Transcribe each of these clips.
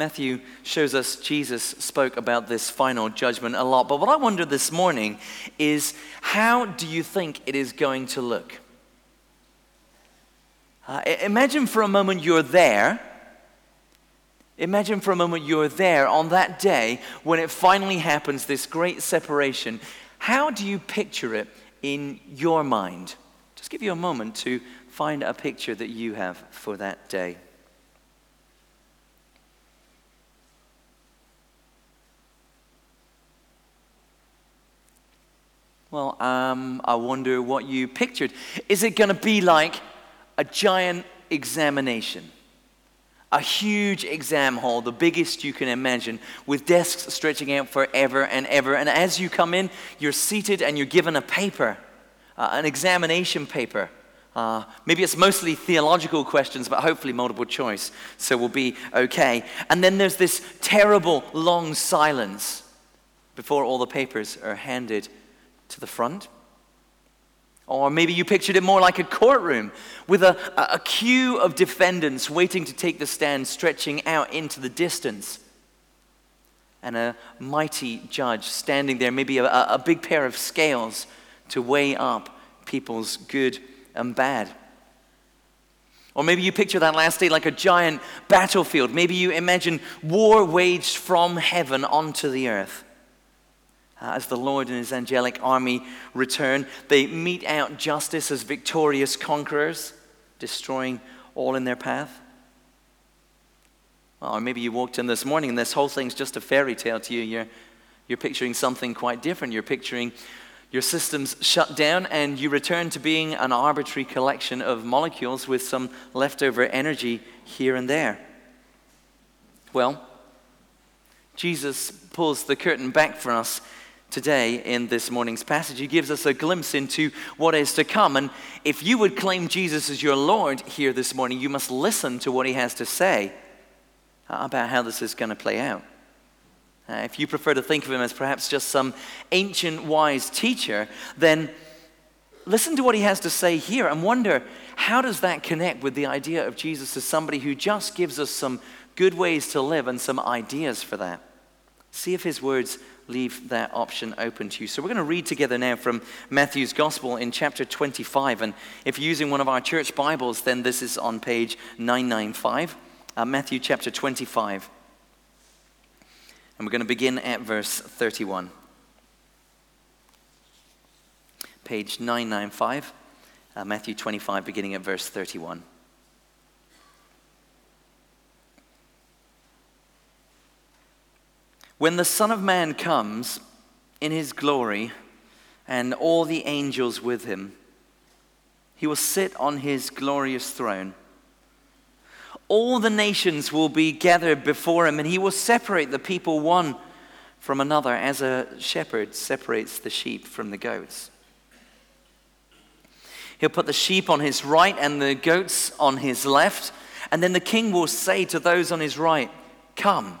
Matthew shows us Jesus spoke about this final judgment a lot. But what I wonder this morning is how do you think it is going to look? Uh, imagine for a moment you're there. Imagine for a moment you're there on that day when it finally happens, this great separation. How do you picture it in your mind? Just give you a moment to find a picture that you have for that day. Well, um, I wonder what you pictured. Is it going to be like a giant examination? A huge exam hall, the biggest you can imagine, with desks stretching out forever and ever. And as you come in, you're seated and you're given a paper, uh, an examination paper. Uh, maybe it's mostly theological questions, but hopefully multiple choice, so we'll be okay. And then there's this terrible long silence before all the papers are handed to the front. Or maybe you pictured it more like a courtroom with a, a, queue of defendants waiting to take the stand, stretching out into the distance. And a mighty judge standing there, maybe a, a big pair of scales to weigh up people's good and bad. Or maybe you picture that last day like a giant battlefield. Maybe you imagine war waged from heaven onto the earth uh, as the Lord and his angelic army return. They mete out justice as victorious conquerors, destroying all in their path. Well, or maybe you walked in this morning and this whole thing's just a fairy tale to you. You're, you're picturing something quite different. You're picturing your systems shut down and you return to being an arbitrary collection of molecules with some leftover energy here and there. Well, Jesus pulls the curtain back for us today in this morning's passage. He gives us a glimpse into what is to come. And if you would claim Jesus as your Lord here this morning, you must listen to what he has to say about how this is going to play out. Uh, if you prefer to think of him as perhaps just some ancient wise teacher, then listen to what he has to say here and wonder how does that connect with the idea of Jesus as somebody who just gives us some good ways to live and some ideas for that. See if his words leave that option open to you. So we're going to read together now from Matthew's Gospel in chapter 25. And if you're using one of our church Bibles, then this is on page 995, uh, Matthew chapter 25. And we're going to begin at verse 31. Page 995, uh, Matthew 25, beginning at verse 31. When the Son of Man comes in his glory and all the angels with him, he will sit on his glorious throne. All the nations will be gathered before him, and he will separate the people one from another as a shepherd separates the sheep from the goats. He'll put the sheep on his right and the goats on his left, and then the king will say to those on his right, Come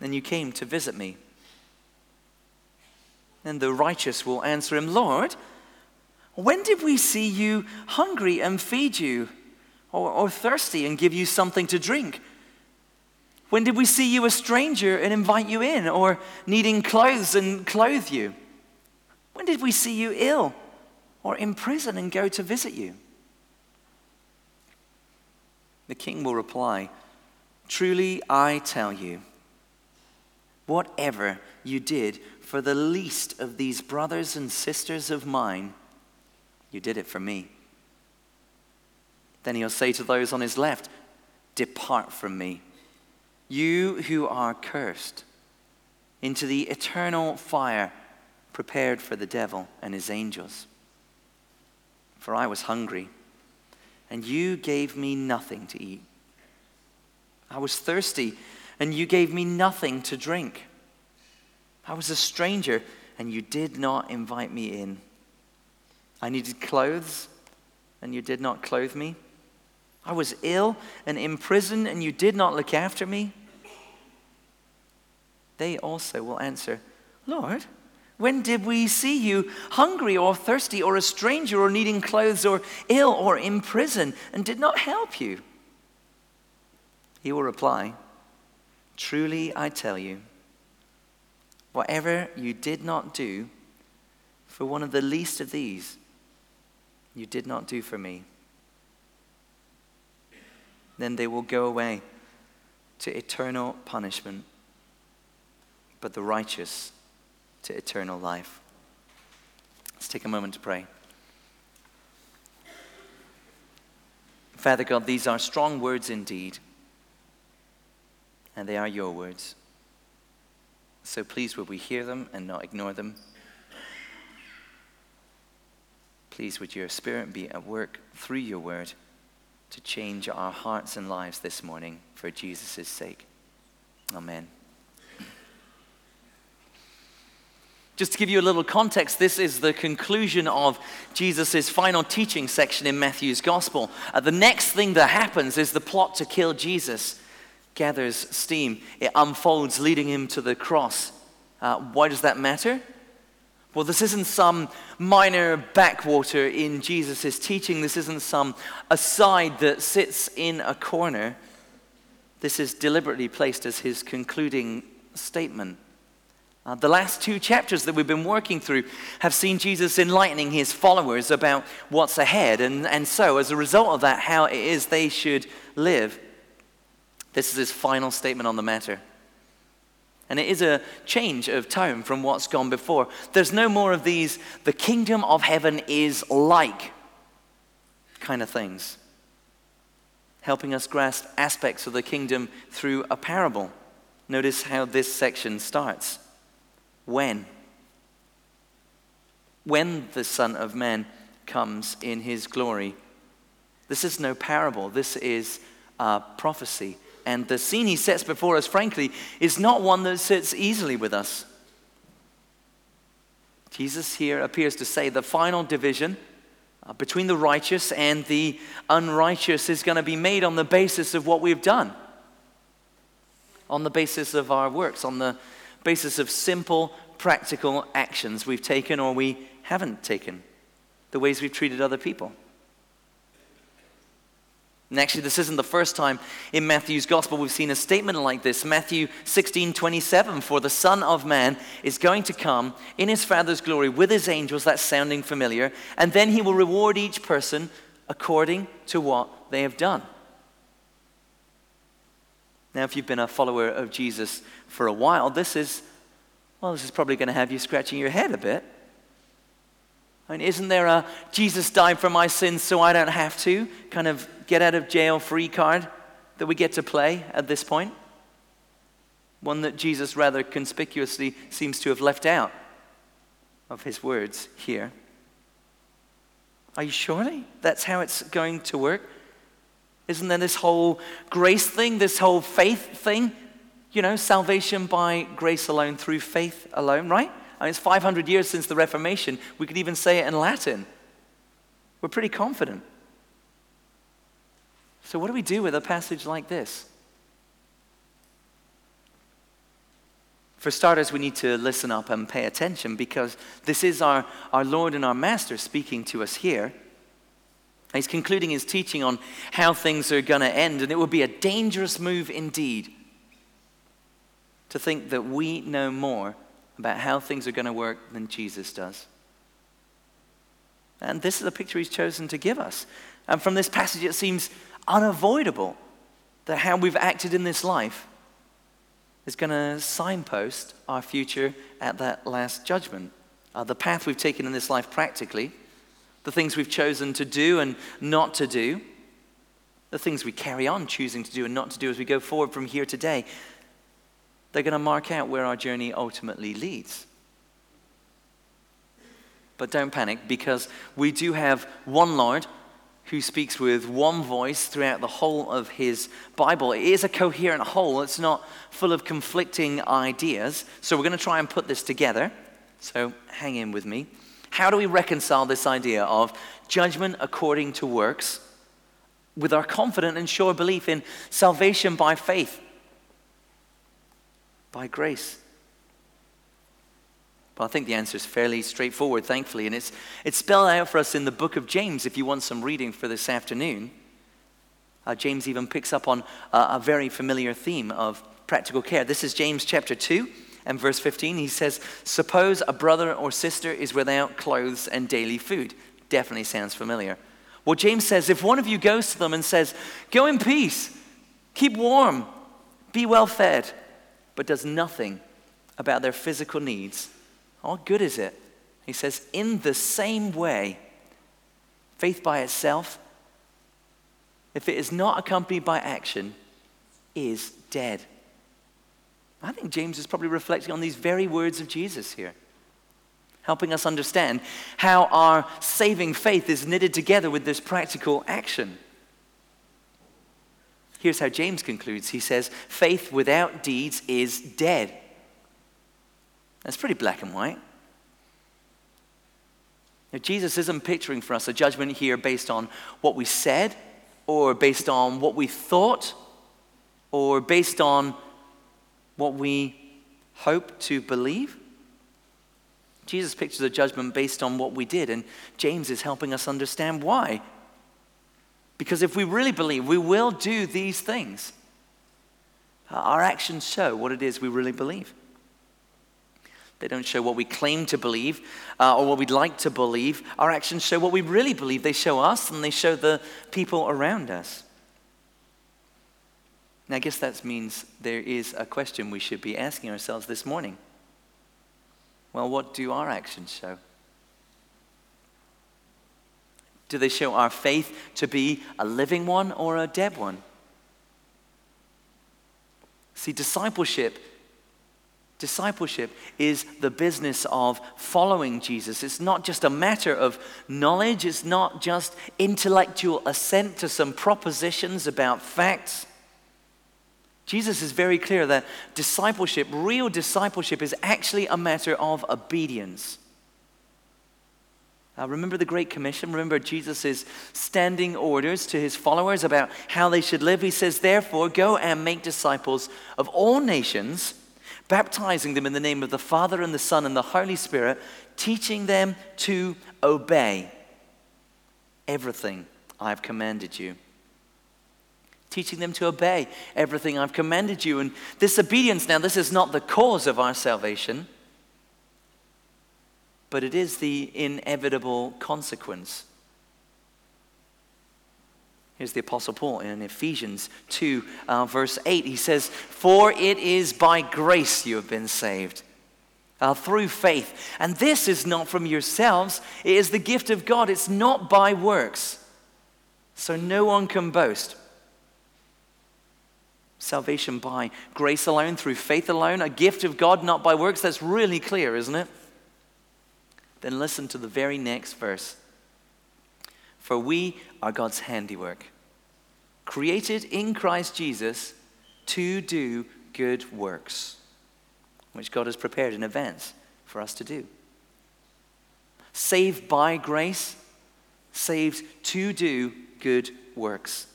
then you came to visit me. Then the righteous will answer him, Lord, when did we see you hungry and feed you, or, or thirsty and give you something to drink? When did we see you a stranger and invite you in, or needing clothes and clothe you? When did we see you ill or in prison and go to visit you? The king will reply, Truly I tell you, Whatever you did for the least of these brothers and sisters of mine, you did it for me. Then he'll say to those on his left, Depart from me, you who are cursed, into the eternal fire prepared for the devil and his angels. For I was hungry, and you gave me nothing to eat. I was thirsty and you gave me nothing to drink. I was a stranger, and you did not invite me in. I needed clothes, and you did not clothe me. I was ill and in prison, and you did not look after me. They also will answer, Lord, when did we see you hungry or thirsty or a stranger or needing clothes or ill or in prison and did not help you? He will reply, Truly I tell you, whatever you did not do for one of the least of these, you did not do for me. Then they will go away to eternal punishment, but the righteous to eternal life. Let's take a moment to pray. Father God, these are strong words indeed, and they are your words. So please, would we hear them and not ignore them? Please, would your Spirit be at work through your word to change our hearts and lives this morning for Jesus' sake. Amen. Just to give you a little context, this is the conclusion of Jesus' final teaching section in Matthew's gospel. Uh, the next thing that happens is the plot to kill Jesus gathers steam. It unfolds, leading him to the cross. Uh, why does that matter? Well, this isn't some minor backwater in Jesus' teaching. This isn't some aside that sits in a corner. This is deliberately placed as his concluding statement. Uh, the last two chapters that we've been working through have seen Jesus enlightening his followers about what's ahead, and, and so, as a result of that, how it is they should live. This is his final statement on the matter. And it is a change of tone from what's gone before. There's no more of these, the kingdom of heaven is like kind of things, helping us grasp aspects of the kingdom through a parable. Notice how this section starts. When? When the Son of Man comes in his glory. This is no parable, this is a prophecy. And the scene he sets before us, frankly, is not one that sits easily with us. Jesus here appears to say the final division uh, between the righteous and the unrighteous is going to be made on the basis of what we've done, on the basis of our works, on the basis of simple, practical actions we've taken or we haven't taken, the ways we've treated other people. And actually, this isn't the first time in Matthew's gospel we've seen a statement like this. Matthew 16 27, for the Son of Man is going to come in his Father's glory with his angels, that's sounding familiar, and then he will reward each person according to what they have done. Now, if you've been a follower of Jesus for a while, this is, well, this is probably going to have you scratching your head a bit. I mean, isn't there a Jesus died for my sins so I don't have to kind of get out of jail free card that we get to play at this point? One that Jesus rather conspicuously seems to have left out of his words here. Are you sure that's how it's going to work? Isn't there this whole grace thing, this whole faith thing? You know, salvation by grace alone, through faith alone, right? I mean, it's 500 years since the Reformation. We could even say it in Latin. We're pretty confident. So, what do we do with a passage like this? For starters, we need to listen up and pay attention because this is our, our Lord and our Master speaking to us here. He's concluding his teaching on how things are going to end, and it would be a dangerous move indeed to think that we know more about how things are going to work than Jesus does. And this is the picture he's chosen to give us. And from this passage, it seems unavoidable that how we've acted in this life is going to signpost our future at that last judgment. Uh, the path we've taken in this life practically the things we've chosen to do and not to do, the things we carry on choosing to do and not to do as we go forward from here today, they're going to mark out where our journey ultimately leads. But don't panic because we do have one Lord who speaks with one voice throughout the whole of his Bible. It is a coherent whole, it's not full of conflicting ideas. So we're going to try and put this together. So hang in with me. How do we reconcile this idea of judgment according to works with our confident and sure belief in salvation by faith, by grace? Well, I think the answer is fairly straightforward, thankfully, and it's, it's spelled out for us in the book of James if you want some reading for this afternoon. Uh, James even picks up on a very familiar theme of practical care. This is James chapter 2 and verse 15. He says, Suppose a brother or sister is without clothes and daily food. Definitely sounds familiar. Well, James says, If one of you goes to them and says, Go in peace, keep warm, be well fed, but does nothing about their physical needs, oh, what good is it? He says, in the same way, faith by itself, if it is not accompanied by action, is dead. I think James is probably reflecting on these very words of Jesus here, helping us understand how our saving faith is knitted together with this practical action. Here's how James concludes he says, Faith without deeds is dead. That's pretty black and white. Now, Jesus isn't picturing for us a judgment here based on what we said, or based on what we thought, or based on what we hope to believe. Jesus pictures a judgment based on what we did, and James is helping us understand why. Because if we really believe, we will do these things. Our actions show what it is we really believe. They don't show what we claim to believe uh, or what we'd like to believe. Our actions show what we really believe. They show us and they show the people around us. Now, I guess that means there is a question we should be asking ourselves this morning. Well, what do our actions show? Do they show our faith to be a living one or a dead one? See, discipleship Discipleship is the business of following Jesus. It's not just a matter of knowledge, it's not just intellectual assent to some propositions about facts. Jesus is very clear that discipleship, real discipleship, is actually a matter of obedience. Uh, remember the Great Commission? Remember Jesus' standing orders to his followers about how they should live? He says, Therefore, go and make disciples of all nations baptizing them in the name of the Father and the Son and the Holy Spirit, teaching them to obey everything I've commanded you. Teaching them to obey everything I've commanded you. And this obedience, now, this is not the cause of our salvation, but it is the inevitable consequence Here's the Apostle Paul in Ephesians 2, uh, verse 8. He says, For it is by grace you have been saved. Uh, through faith. And this is not from yourselves, it is the gift of God. It's not by works. So no one can boast. Salvation by grace alone, through faith alone, a gift of God, not by works. That's really clear, isn't it? Then listen to the very next verse. For we are God's handiwork, created in Christ Jesus to do good works, which God has prepared in advance for us to do. Saved by grace, saved to do good works.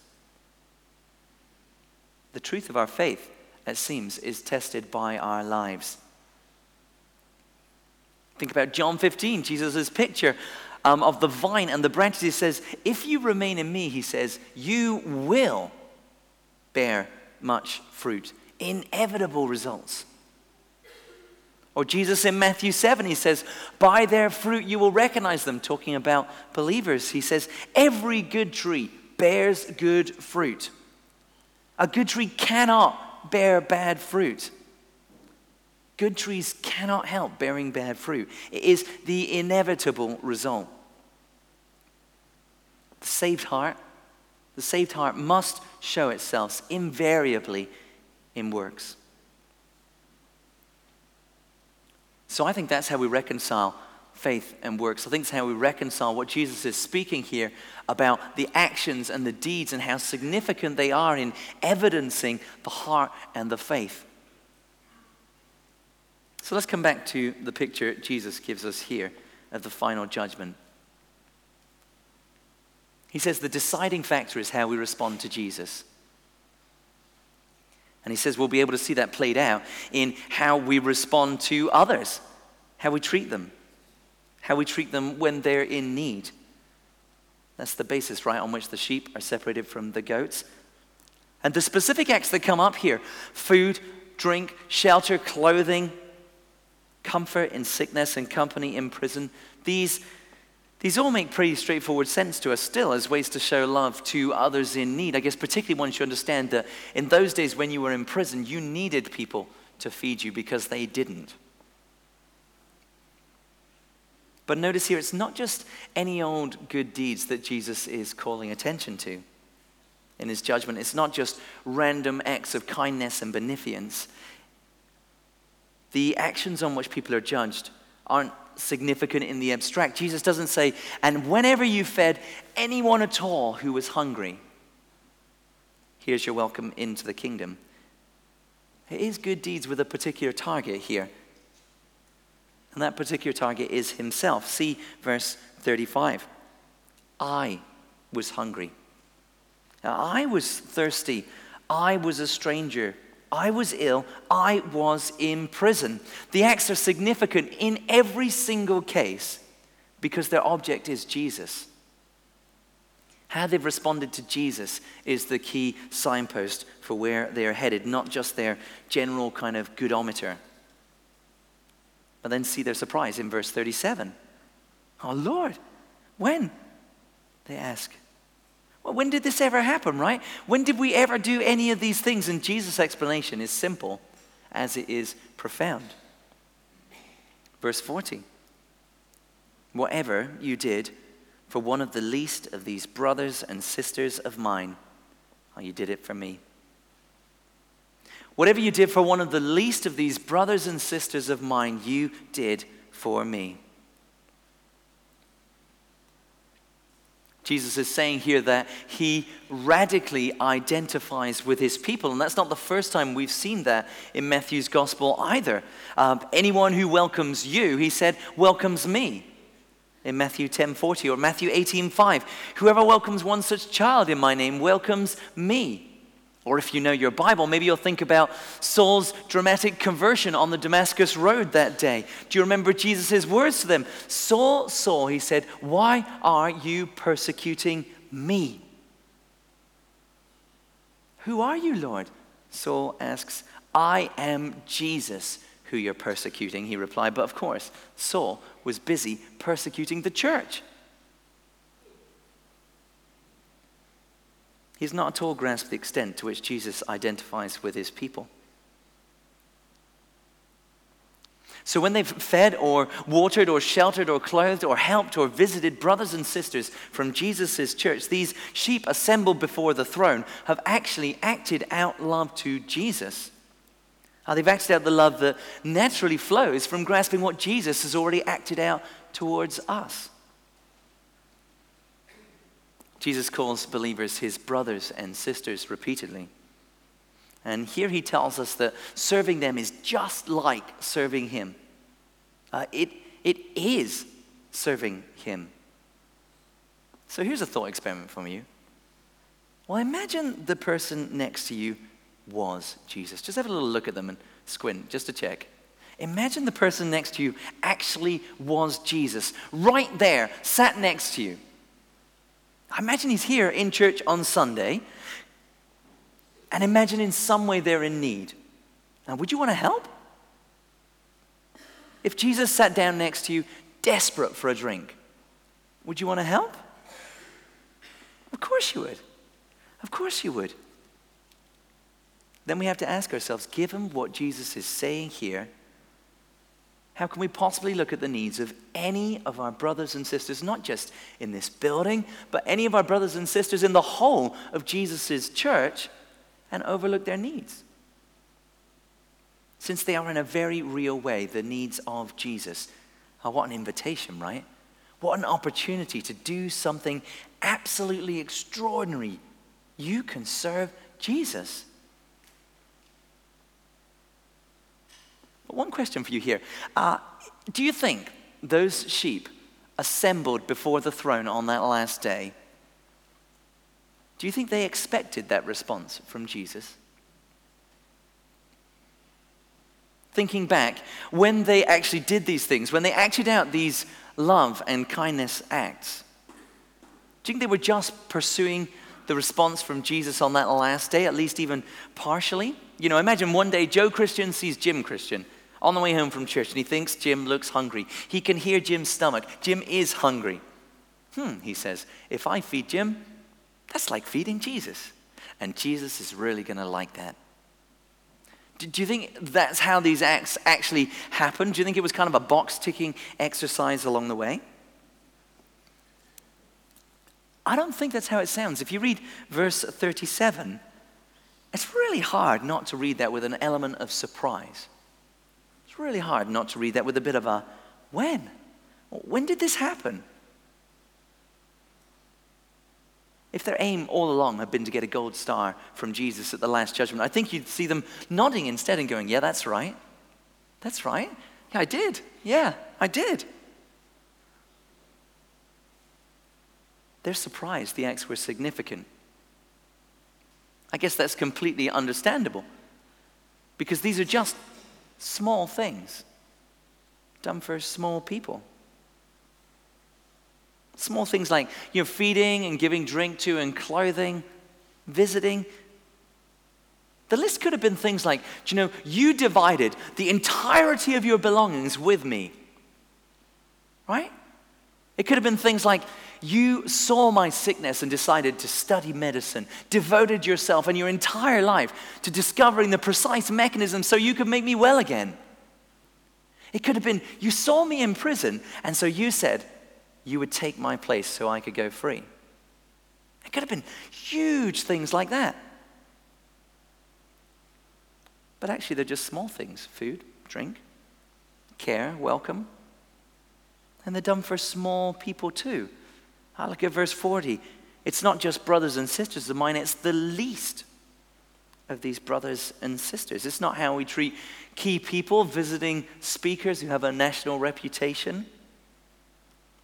The truth of our faith, it seems, is tested by our lives. Think about John 15, Jesus' picture um, of the vine and the branches, he says, If you remain in me, he says, you will bear much fruit, inevitable results. Or Jesus in Matthew 7, he says, By their fruit you will recognize them, talking about believers. He says, Every good tree bears good fruit. A good tree cannot bear bad fruit. Good trees cannot help bearing bad fruit. It is the inevitable result. The saved heart, the saved heart must show itself invariably in works. So I think that's how we reconcile faith and works. I think it's how we reconcile what Jesus is speaking here about the actions and the deeds and how significant they are in evidencing the heart and the faith. So let's come back to the picture Jesus gives us here of the final judgment. He says the deciding factor is how we respond to Jesus. And he says we'll be able to see that played out in how we respond to others, how we treat them, how we treat them when they're in need. That's the basis, right, on which the sheep are separated from the goats. And the specific acts that come up here food, drink, shelter, clothing, comfort in sickness and company in prison these these all make pretty straightforward sense to us still as ways to show love to others in need. I guess, particularly once you understand that in those days when you were in prison, you needed people to feed you because they didn't. But notice here, it's not just any old good deeds that Jesus is calling attention to in his judgment. It's not just random acts of kindness and beneficence. The actions on which people are judged aren't significant in the abstract. Jesus doesn't say, and whenever you fed anyone at all who was hungry, here's your welcome into the kingdom. It is good deeds with a particular target here. And that particular target is himself. See verse 35. I was hungry. Now, I was thirsty. I was a stranger I was ill, I was in prison. The acts are significant in every single case because their object is Jesus. How they've responded to Jesus is the key signpost for where they're headed, not just their general kind of goodometer. But then see their surprise in verse 37. Oh, Lord, when? They ask. Well, when did this ever happen, right? When did we ever do any of these things? And Jesus' explanation is simple as it is profound. Verse 40 Whatever you did for one of the least of these brothers and sisters of mine, oh, you did it for me. Whatever you did for one of the least of these brothers and sisters of mine, you did for me. Jesus is saying here that he radically identifies with his people. And that's not the first time we've seen that in Matthew's gospel either. Uh, anyone who welcomes you, he said, welcomes me. In Matthew 10:40 or Matthew 18:5, whoever welcomes one such child in my name welcomes me. Or if you know your Bible, maybe you'll think about Saul's dramatic conversion on the Damascus Road that day. Do you remember Jesus' words to them? Saul, Saul, he said, Why are you persecuting me? Who are you, Lord? Saul asks. I am Jesus who you're persecuting, he replied. But of course, Saul was busy persecuting the church. He's not at all grasped the extent to which Jesus identifies with his people. So, when they've fed or watered or sheltered or clothed or helped or visited brothers and sisters from Jesus' church, these sheep assembled before the throne have actually acted out love to Jesus. Uh, they've acted out the love that naturally flows from grasping what Jesus has already acted out towards us. Jesus calls believers his brothers and sisters repeatedly. And here he tells us that serving them is just like serving him. Uh, it, it is serving him. So here's a thought experiment from you. Well, imagine the person next to you was Jesus. Just have a little look at them and squint just to check. Imagine the person next to you actually was Jesus, right there, sat next to you. I imagine he's here in church on Sunday, and imagine in some way they're in need. Now, would you want to help? If Jesus sat down next to you, desperate for a drink, would you want to help? Of course you would. Of course you would. Then we have to ask ourselves given what Jesus is saying here, how can we possibly look at the needs of any of our brothers and sisters, not just in this building, but any of our brothers and sisters in the whole of Jesus' church, and overlook their needs? Since they are in a very real way the needs of Jesus, Oh, what an invitation, right? What an opportunity to do something absolutely extraordinary. You can serve Jesus. One question for you here uh, Do you think those sheep assembled before the throne on that last day, do you think they expected that response from Jesus? Thinking back, when they actually did these things, when they acted out these love and kindness acts, do you think they were just pursuing the response from Jesus on that last day, at least even partially? You know, imagine one day Joe Christian sees Jim Christian on the way home from church and he thinks Jim looks hungry. He can hear Jim's stomach. Jim is hungry. Hmm, he says, if I feed Jim, that's like feeding Jesus. And Jesus is really going to like that. Do you think that's how these acts actually happened? Do you think it was kind of a box ticking exercise along the way? I don't think that's how it sounds. If you read verse 37, it's really hard not to read that with an element of surprise. It's really hard not to read that with a bit of a when? When did this happen? If their aim all along had been to get a gold star from Jesus at the Last Judgment, I think you'd see them nodding instead and going, Yeah, that's right. That's right. Yeah, I did. Yeah, I did. They're surprised the acts were significant. I guess that's completely understandable because these are just small things done for small people. Small things like you know, feeding and giving drink to and clothing, visiting. The list could have been things like, you know, you divided the entirety of your belongings with me. Right? It could have been things like, you saw my sickness and decided to study medicine, devoted yourself and your entire life to discovering the precise mechanism so you could make me well again. It could have been, you saw me in prison, and so you said you would take my place so I could go free. It could have been huge things like that. But actually, they're just small things food, drink, care, welcome. And they're done for small people too. I look at verse 40. It's not just brothers and sisters of mine, it's the least of these brothers and sisters. It's not how we treat key people, visiting speakers who have a national reputation.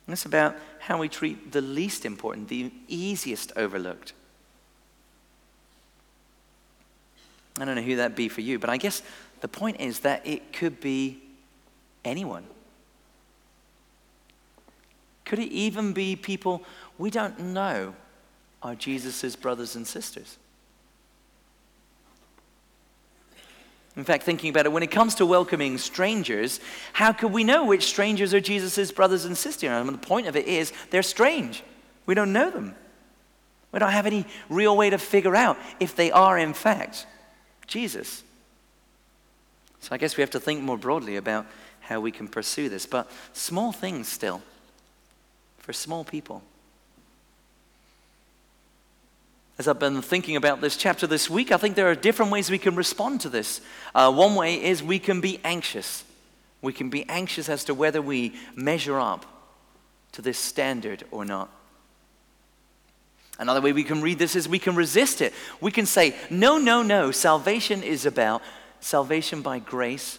It's about how we treat the least important, the easiest overlooked. I don't know who that'd be for you, but I guess the point is that it could be anyone. Could it even be people we don't know are Jesus' brothers and sisters? In fact, thinking about it, when it comes to welcoming strangers, how could we know which strangers are Jesus' brothers and sisters? I mean, the point of it is they're strange. We don't know them. We don't have any real way to figure out if they are, in fact, Jesus. So I guess we have to think more broadly about how we can pursue this. But small things still for small people. As I've been thinking about this chapter this week, I think there are different ways we can respond to this. Uh, one way is we can be anxious. We can be anxious as to whether we measure up to this standard or not. Another way we can read this is we can resist it. We can say, no, no, no. Salvation is about salvation by grace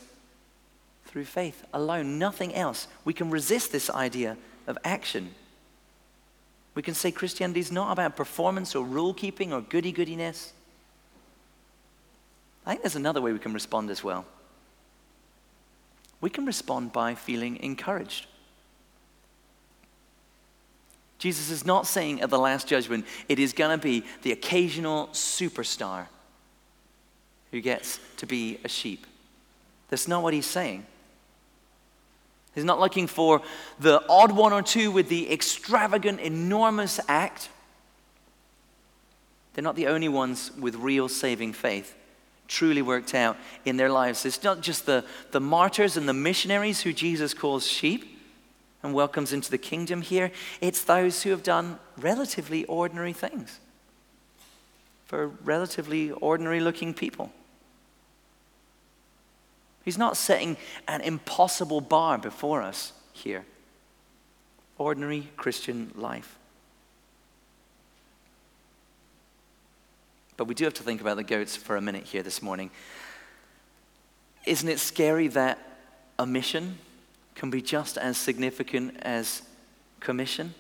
through faith alone, nothing else. We can resist this idea of action. We can say Christianity is not about performance or rule keeping or goody goodiness. I think there's another way we can respond as well. We can respond by feeling encouraged. Jesus is not saying at the Last Judgment it is going to be the occasional superstar who gets to be a sheep. That's not what he's saying. He's not looking for the odd one or two with the extravagant, enormous act. They're not the only ones with real saving faith truly worked out in their lives. It's not just the, the martyrs and the missionaries who Jesus calls sheep and welcomes into the kingdom here, it's those who have done relatively ordinary things for relatively ordinary looking people. He's not setting an impossible bar before us here. Ordinary Christian life. But we do have to think about the goats for a minute here this morning. Isn't it scary that a mission can be just as significant as commission?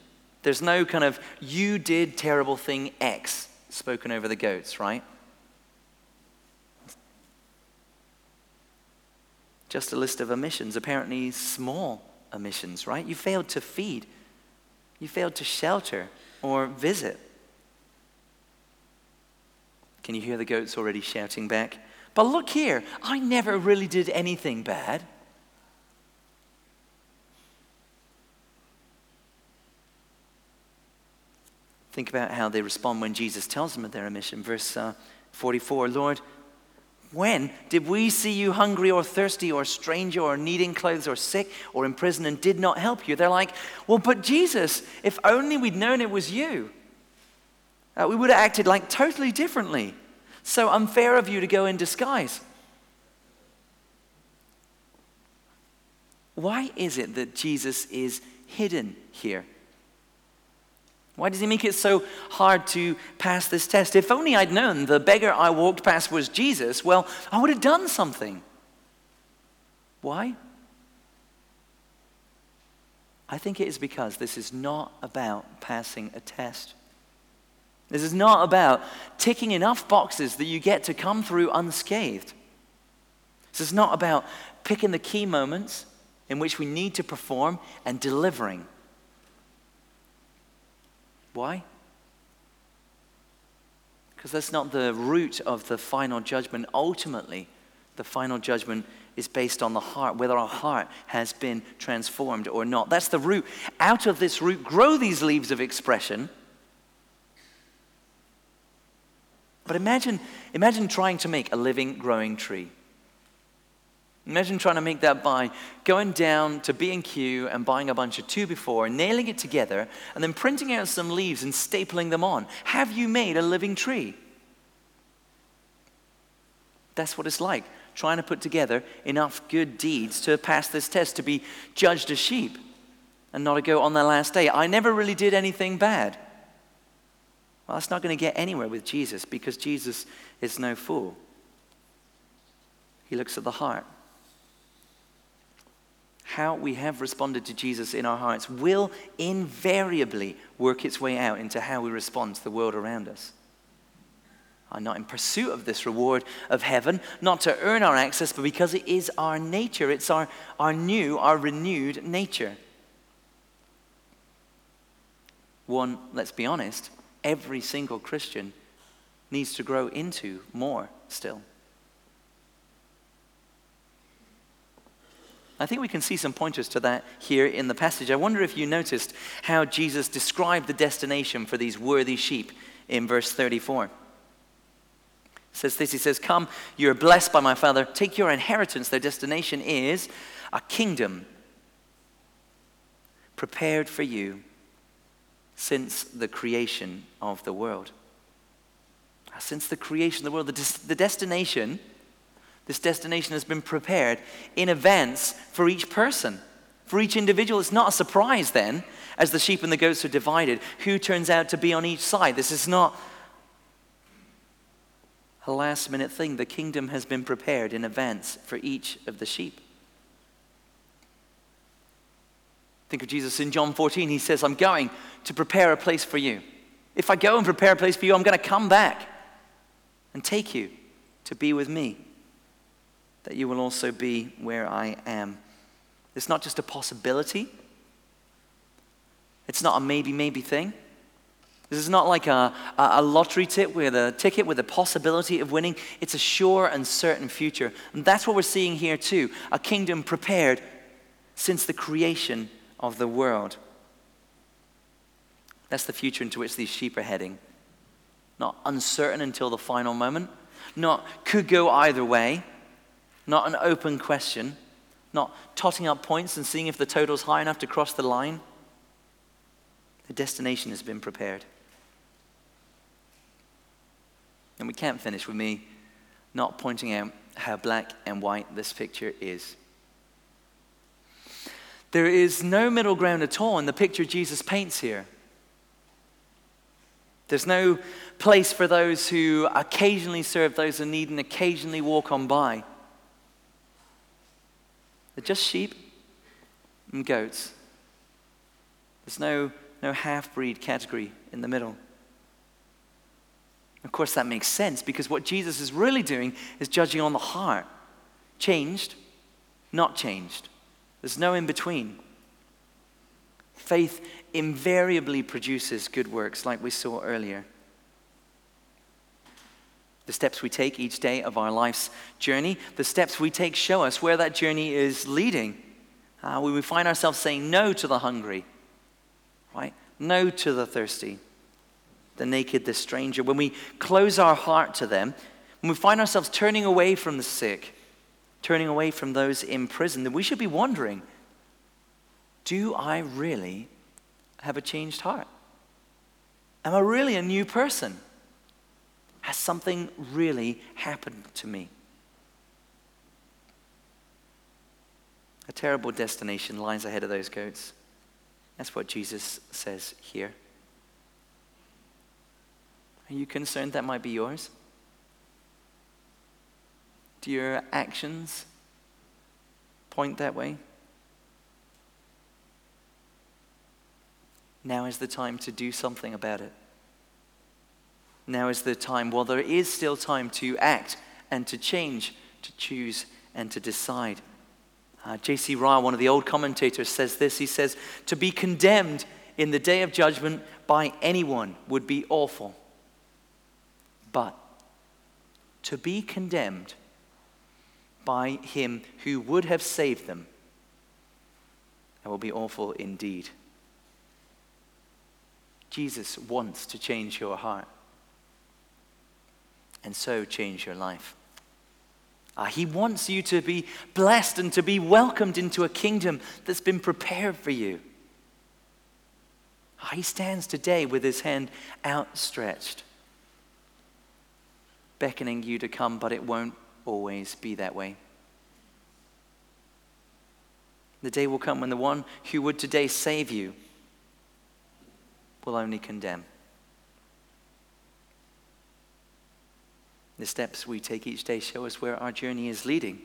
There's no kind of, you did terrible thing X spoken over the goats, right? Just a list of omissions, apparently small omissions, right? You failed to feed, you failed to shelter or visit. Can you hear the goats already shouting back? But look here, I never really did anything bad. Think about how they respond when Jesus tells them of their omission. Verse uh, 44 Lord, when did we see you hungry or thirsty or stranger or needing clothes or sick or in prison and did not help you? They're like, Well, but Jesus, if only we'd known it was you, uh, we would have acted like totally differently. So unfair of you to go in disguise. Why is it that Jesus is hidden here? Why does he make it so hard to pass this test? If only I'd known the beggar I walked past was Jesus, well, I would have done something. Why? I think it is because this is not about passing a test. This is not about ticking enough boxes that you get to come through unscathed. This is not about picking the key moments in which we need to perform and delivering. Why? Because that's not the root of the final judgment. Ultimately, the final judgment is based on the heart, whether our heart has been transformed or not. That's the root. Out of this root grow these leaves of expression. But imagine, imagine trying to make a living, growing tree. Imagine trying to make that by going down to B&Q and buying a bunch of two by four, nailing it together, and then printing out some leaves and stapling them on. Have you made a living tree? That's what it's like, trying to put together enough good deeds to pass this test, to be judged as sheep and not to go on the last day. I never really did anything bad. Well, that's not going to get anywhere with Jesus because Jesus is no fool. He looks at the heart how we have responded to Jesus in our hearts will invariably work its way out into how we respond to the world around us. I'm not in pursuit of this reward of heaven, not to earn our access, but because it is our nature. It's our, our new, our renewed nature. One, let's be honest, every single Christian needs to grow into more still. I think we can see some pointers to that here in the passage. I wonder if you noticed how Jesus described the destination for these worthy sheep in verse 34. It says this He says, Come, you're blessed by my Father. Take your inheritance. Their destination is a kingdom prepared for you since the creation of the world. Ah, since the creation of the world, the, des- the destination this destination has been prepared in advance for each person, for each individual. It's not a surprise then, as the sheep and the goats are divided, who turns out to be on each side. This is not a last minute thing. The kingdom has been prepared in advance for each of the sheep. Think of Jesus in John 14. He says, I'm going to prepare a place for you. If I go and prepare a place for you, I'm going to come back and take you to be with me that you will also be where I am. It's not just a possibility, it's not a maybe, maybe thing. This is not like a, a lottery tip with a ticket with a possibility of winning. It's a sure and certain future. And that's what we're seeing here, too a kingdom prepared since the creation of the world. That's the future into which these sheep are heading. Not uncertain until the final moment, not could go either way, not an open question, not totting up points and seeing if the total's high enough to cross the line. The destination has been prepared. And we can't finish with me not pointing out how black and white this picture is. There is no middle ground at all in the picture Jesus paints here. There's no place for those who occasionally serve those in need and occasionally walk on by. They're just sheep and goats. There's no, no half breed category in the middle. Of course, that makes sense because what Jesus is really doing is judging on the heart changed, not changed. There's no in between. Faith invariably produces good works, like we saw earlier. The steps we take each day of our life's journey, the steps we take show us where that journey is leading. Uh, when we find ourselves saying no to the hungry, right? No to the thirsty, the naked, the stranger. When we close our heart to them, when we find ourselves turning away from the sick, turning away from those in prison, then we should be wondering do I really have a changed heart? Am I really a new person? Has something really happened to me? A terrible destination lies ahead of those goats. That's what Jesus says here. Are you concerned that might be yours? Do your actions point that way? Now is the time to do something about it. Now is the time, while there is still time to act and to change, to choose and to decide. Uh, J.C. Ryle, one of the old commentators, says this. He says, To be condemned in the day of judgment by anyone would be awful. But to be condemned by him who would have saved them, that will be awful indeed. Jesus wants to change your heart and so change your life. Uh, he wants you to be blessed and to be welcomed into a kingdom that's been prepared for you. Uh, he stands today with his hand outstretched, beckoning you to come, but it won't always be that way. The day will come when the one who would today save you will only condemn. The steps we take each day show us where our journey is leading.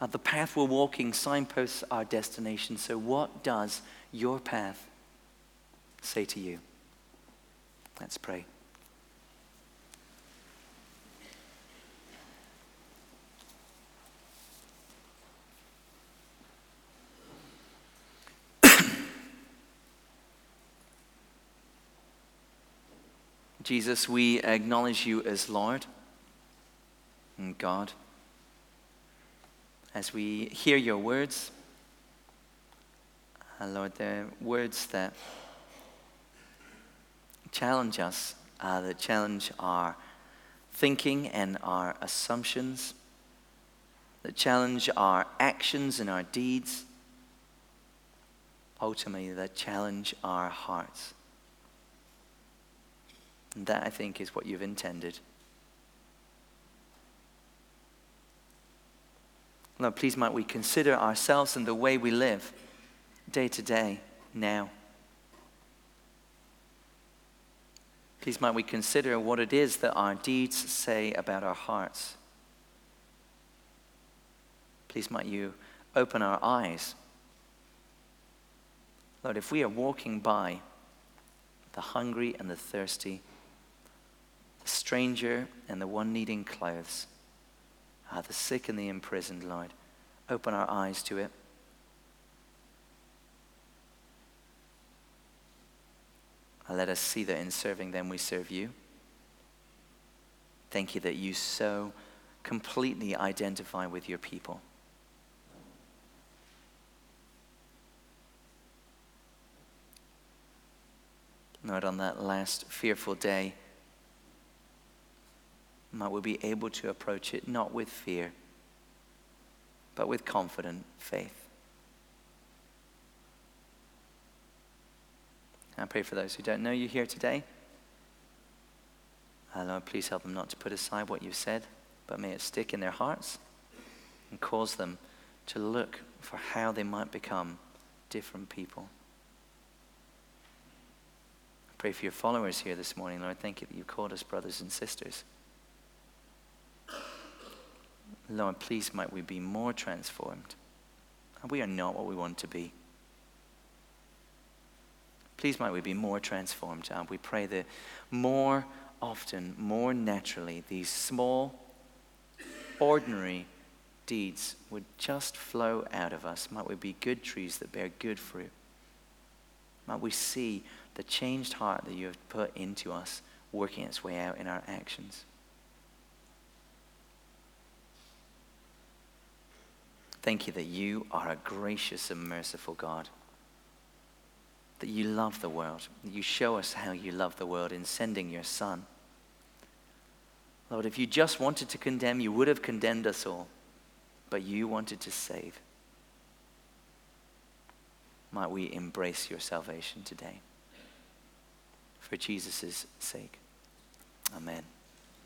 Uh, the path we're walking signposts our destination. So, what does your path say to you? Let's pray. Jesus, we acknowledge you as Lord and God. As we hear your words, uh, Lord, the words that challenge us, uh, that challenge our thinking and our assumptions, that challenge our actions and our deeds, ultimately, that challenge our hearts. And that, I think, is what you've intended. Lord, please might we consider ourselves and the way we live day to day now. Please might we consider what it is that our deeds say about our hearts. Please might you open our eyes. Lord, if we are walking by the hungry and the thirsty, the stranger and the one needing clothes, uh, the sick and the imprisoned, Lord. Open our eyes to it. Uh, let us see that in serving them, we serve you. Thank you that you so completely identify with your people. Lord, on that last fearful day, might we be able to approach it not with fear, but with confident faith. I pray for those who don't know you here today. Uh, Lord, please help them not to put aside what you've said, but may it stick in their hearts and cause them to look for how they might become different people. I pray for your followers here this morning, Lord. Thank you that you called us brothers and sisters. Lord, please might we be more transformed. We are not what we want to be. Please might we be more transformed. And we pray that more often, more naturally, these small, ordinary deeds would just flow out of us. Might we be good trees that bear good fruit. Might we see the changed heart that you have put into us working its way out in our actions. Thank you that you are a gracious and merciful God. That you love the world. That you show us how you love the world in sending your Son. Lord, if you just wanted to condemn, you would have condemned us all. But you wanted to save. Might we embrace your salvation today? For Jesus' sake. Amen.